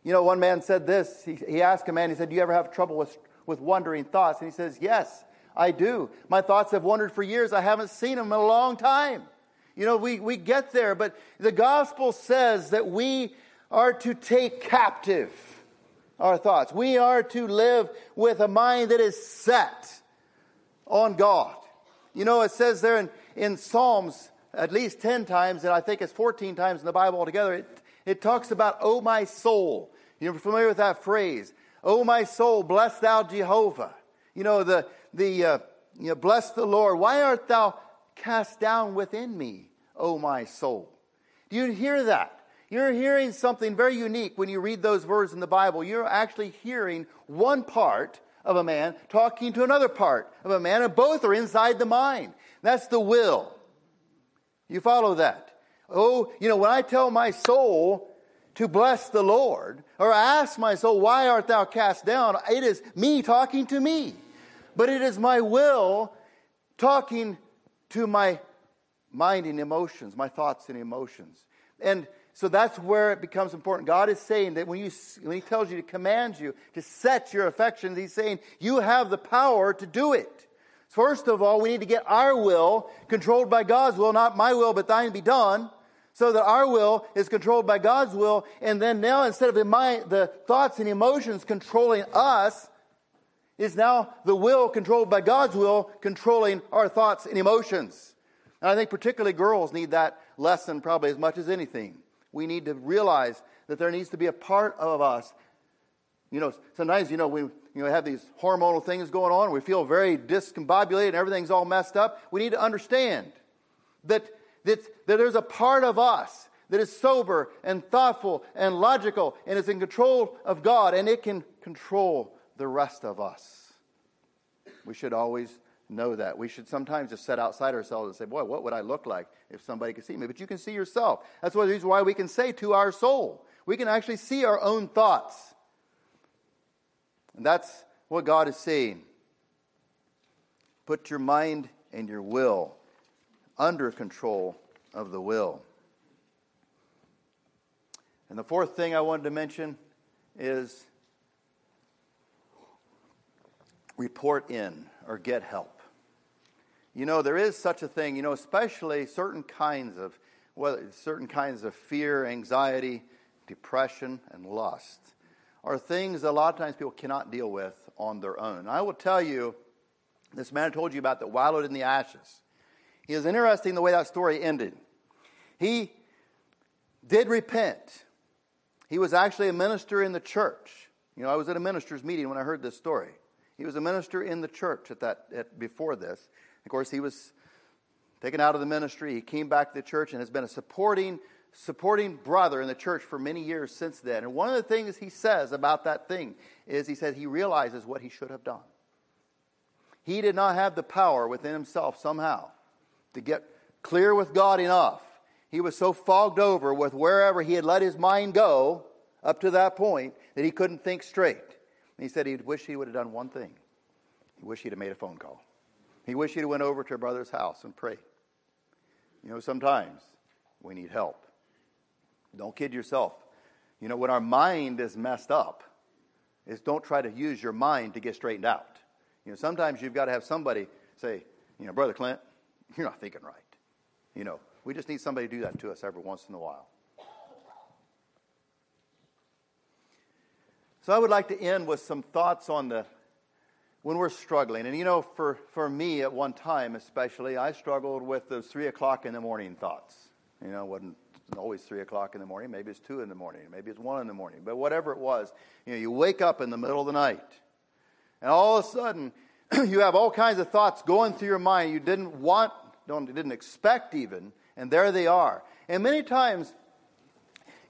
you know, one man said this. He, he asked a man, he said, Do you ever have trouble with, with wandering thoughts? And he says, Yes, I do. My thoughts have wandered for years. I haven't seen them in a long time. You know, we, we get there, but the gospel says that we are to take captive our thoughts. We are to live with a mind that is set on God. You know, it says there in, in Psalms at least 10 times, and I think it's 14 times in the Bible altogether, it, it talks about, oh, my soul. You're familiar with that phrase. Oh, my soul, bless thou Jehovah. You know, the, the, uh, you know, bless the Lord. Why art thou cast down within me, O my soul? Do you hear that? You're hearing something very unique when you read those words in the Bible. You're actually hearing one part of a man talking to another part of a man, and both are inside the mind. That's the will. You follow that? Oh, you know, when I tell my soul to bless the Lord, or I ask my soul, why art thou cast down? It is me talking to me. But it is my will talking to my mind and emotions, my thoughts and emotions. And so that's where it becomes important. God is saying that when, you, when He tells you to command you to set your affections, He's saying you have the power to do it. First of all, we need to get our will controlled by God's will, not my will, but thine be done. So that our will is controlled by God's will. And then now, instead of the, thoughts and emotions controlling us, is now the will controlled by God's will controlling our thoughts and emotions. And I think particularly girls need that lesson probably as much as anything. We need to realize that there needs to be a part of us. You know, sometimes, you know, we you know, have these hormonal things going on. We feel very discombobulated and everything's all messed up. We need to understand that, that, that there's a part of us that is sober and thoughtful and logical and is in control of God and it can control the rest of us. We should always know that. We should sometimes just set outside ourselves and say, Boy, what would I look like if somebody could see me? But you can see yourself. That's one of the reasons why we can say to our soul, we can actually see our own thoughts. And that's what God is saying. Put your mind and your will under control of the will. And the fourth thing I wanted to mention is report in or get help. You know, there is such a thing, you know, especially certain kinds of, well, certain kinds of fear, anxiety, depression, and lust are things that a lot of times people cannot deal with on their own. I will tell you, this man I told you about that wallowed in the ashes. It is interesting the way that story ended. He did repent. He was actually a minister in the church. You know, I was at a minister's meeting when I heard this story. He was a minister in the church at that at, before this. Of course, he was taken out of the ministry. He came back to the church and has been a supporting, supporting brother in the church for many years since then. And one of the things he says about that thing is he said he realizes what he should have done. He did not have the power within himself somehow to get clear with God enough. He was so fogged over with wherever he had let his mind go up to that point that he couldn't think straight. And he said he'd wish he would have done one thing. He wished he'd have made a phone call. He wished he'd have went over to a brother's house and prayed. You know, sometimes we need help. Don't kid yourself. You know, when our mind is messed up, is don't try to use your mind to get straightened out. You know, sometimes you've got to have somebody say, you know, Brother Clint, you're not thinking right. You know, we just need somebody to do that to us every once in a while. So I would like to end with some thoughts on the when we're struggling. And you know, for, for me at one time especially, I struggled with those three o'clock in the morning thoughts. You know, wasn't always three o'clock in the morning. Maybe it's two in the morning. Maybe it's one in the morning. But whatever it was, you know, you wake up in the middle of the night, and all of a sudden, you have all kinds of thoughts going through your mind you didn't want, don't, didn't expect even, and there they are. And many times,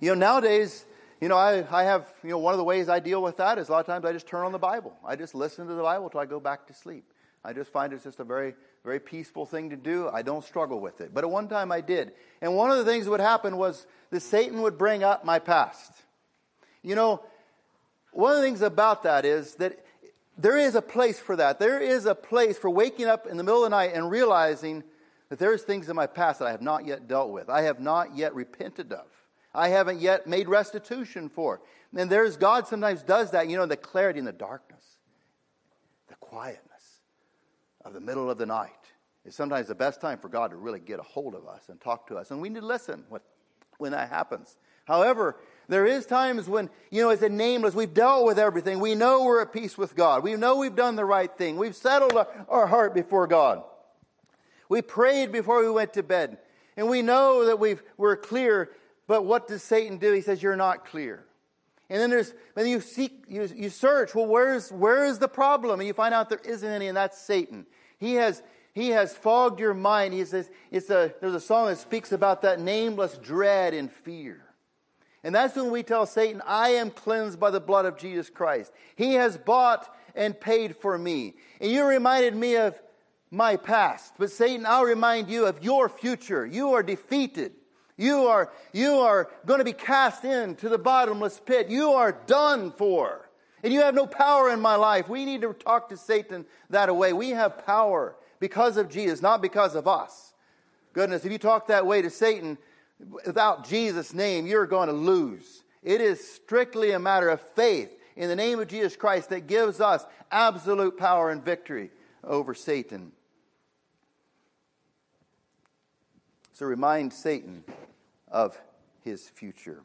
you know, nowadays you know, I, I have, you know, one of the ways I deal with that is a lot of times I just turn on the Bible. I just listen to the Bible till I go back to sleep. I just find it's just a very, very peaceful thing to do. I don't struggle with it. But at one time I did. And one of the things that would happen was that Satan would bring up my past. You know, one of the things about that is that there is a place for that. There is a place for waking up in the middle of the night and realizing that there's things in my past that I have not yet dealt with. I have not yet repented of. I haven't yet made restitution for. And there's God sometimes does that, you know, the clarity in the darkness, the quietness of the middle of the night is sometimes the best time for God to really get a hold of us and talk to us. And we need to listen when that happens. However, there is times when, you know, as a nameless, we've dealt with everything. We know we're at peace with God. We know we've done the right thing. We've settled our, heart before God. We prayed before we went to bed. And we know that we've, we're clear but what does Satan do? He says, You're not clear. And then there's, when you seek, you, you search, well, where's, where is the problem? And you find out there isn't any, and that's Satan. He has, he has fogged your mind. He says, it's a, there's a song that speaks about that nameless dread and fear. And that's when we tell Satan, I am cleansed by the blood of Jesus Christ. He has bought and paid for me. And you reminded me of my past. But Satan, I'll remind you of your future. You are defeated. You are, you are going to be cast into the bottomless pit. You are done for. And you have no power in my life. We need to talk to Satan that way. We have power because of Jesus, not because of us. Goodness, if you talk that way to Satan without Jesus' name, you're going to lose. It is strictly a matter of faith in the name of Jesus Christ that gives us absolute power and victory over Satan. So remind Satan of his future.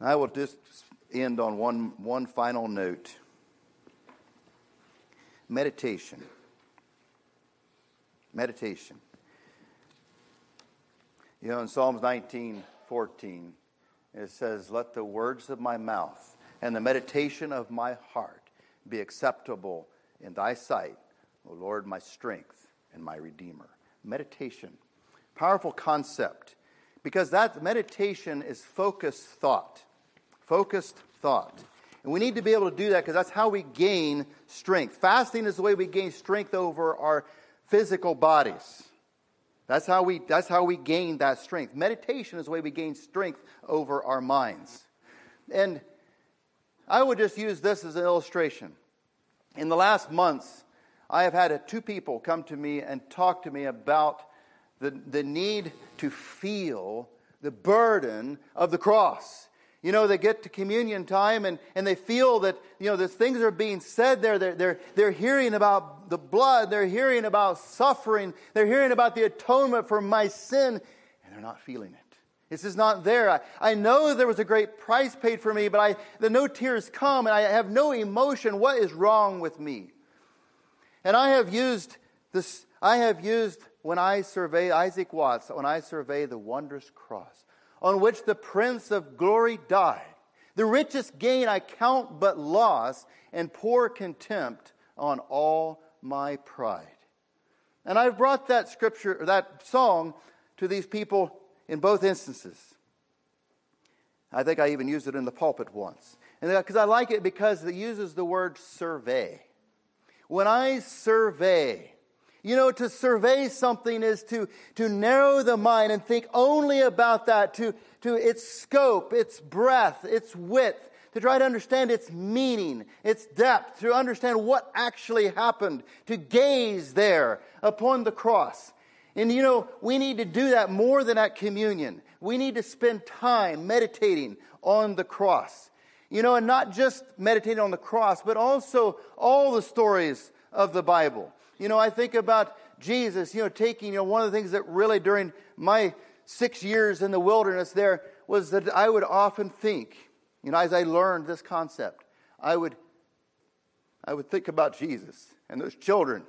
I will just end on one, one final note meditation. Meditation. You know, in Psalms 19 14, it says, Let the words of my mouth and the meditation of my heart be acceptable in thy sight, O Lord, my strength and my redeemer. Meditation. Powerful concept because that meditation is focused thought. Focused thought. And we need to be able to do that because that's how we gain strength. Fasting is the way we gain strength over our physical bodies. That's how we, that's how we gain that strength. Meditation is the way we gain strength over our minds. And I would just use this as an illustration. In the last months, I have had two people come to me and talk to me about the, the need to feel the burden of the cross. You know, they get to communion time and, and they feel that, you know, there's things are being said there. They're, they're, they're hearing about the blood. They're hearing about suffering. They're hearing about the atonement for my sin, and they're not feeling it. This is not there. I, I know there was a great price paid for me, but I, the no tears come and I have no emotion. What is wrong with me? And I have used this, I have used when I survey Isaac Watts, when I survey the wondrous cross on which the Prince of Glory died. The richest gain I count but loss and pour contempt on all my pride. And I've brought that scripture, that song to these people in both instances. I think I even used it in the pulpit once. And because I like it because it uses the word survey. When I survey, you know, to survey something is to, to narrow the mind and think only about that, to, to its scope, its breadth, its width, to try to understand its meaning, its depth, to understand what actually happened, to gaze there upon the cross. And you know, we need to do that more than at communion. We need to spend time meditating on the cross. You know, and not just meditating on the cross, but also all the stories of the Bible. You know, I think about Jesus, you know, taking, you know, one of the things that really during my six years in the wilderness there was that I would often think, you know, as I learned this concept, I would, I would think about Jesus and those children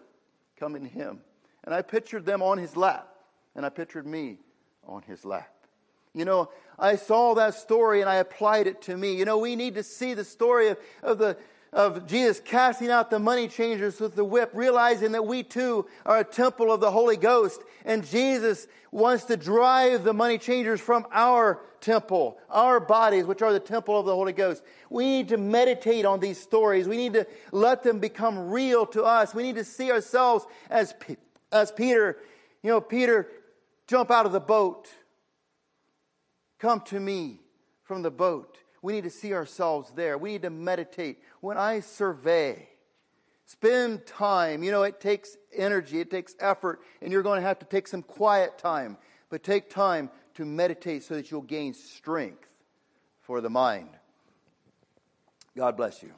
coming to him and I pictured them on his lap, and I pictured me on his lap. You know, I saw that story and I applied it to me. You know, we need to see the story of, of the of Jesus casting out the money changers with the whip, realizing that we too are a temple of the Holy Ghost, and Jesus wants to drive the money changers from our temple, our bodies, which are the temple of the Holy Ghost. We need to meditate on these stories. We need to let them become real to us. We need to see ourselves as as Peter, you know, Peter, jump out of the boat. Come to me from the boat. We need to see ourselves there. We need to meditate. When I survey, spend time. You know, it takes energy, it takes effort, and you're going to have to take some quiet time. But take time to meditate so that you'll gain strength for the mind. God bless you.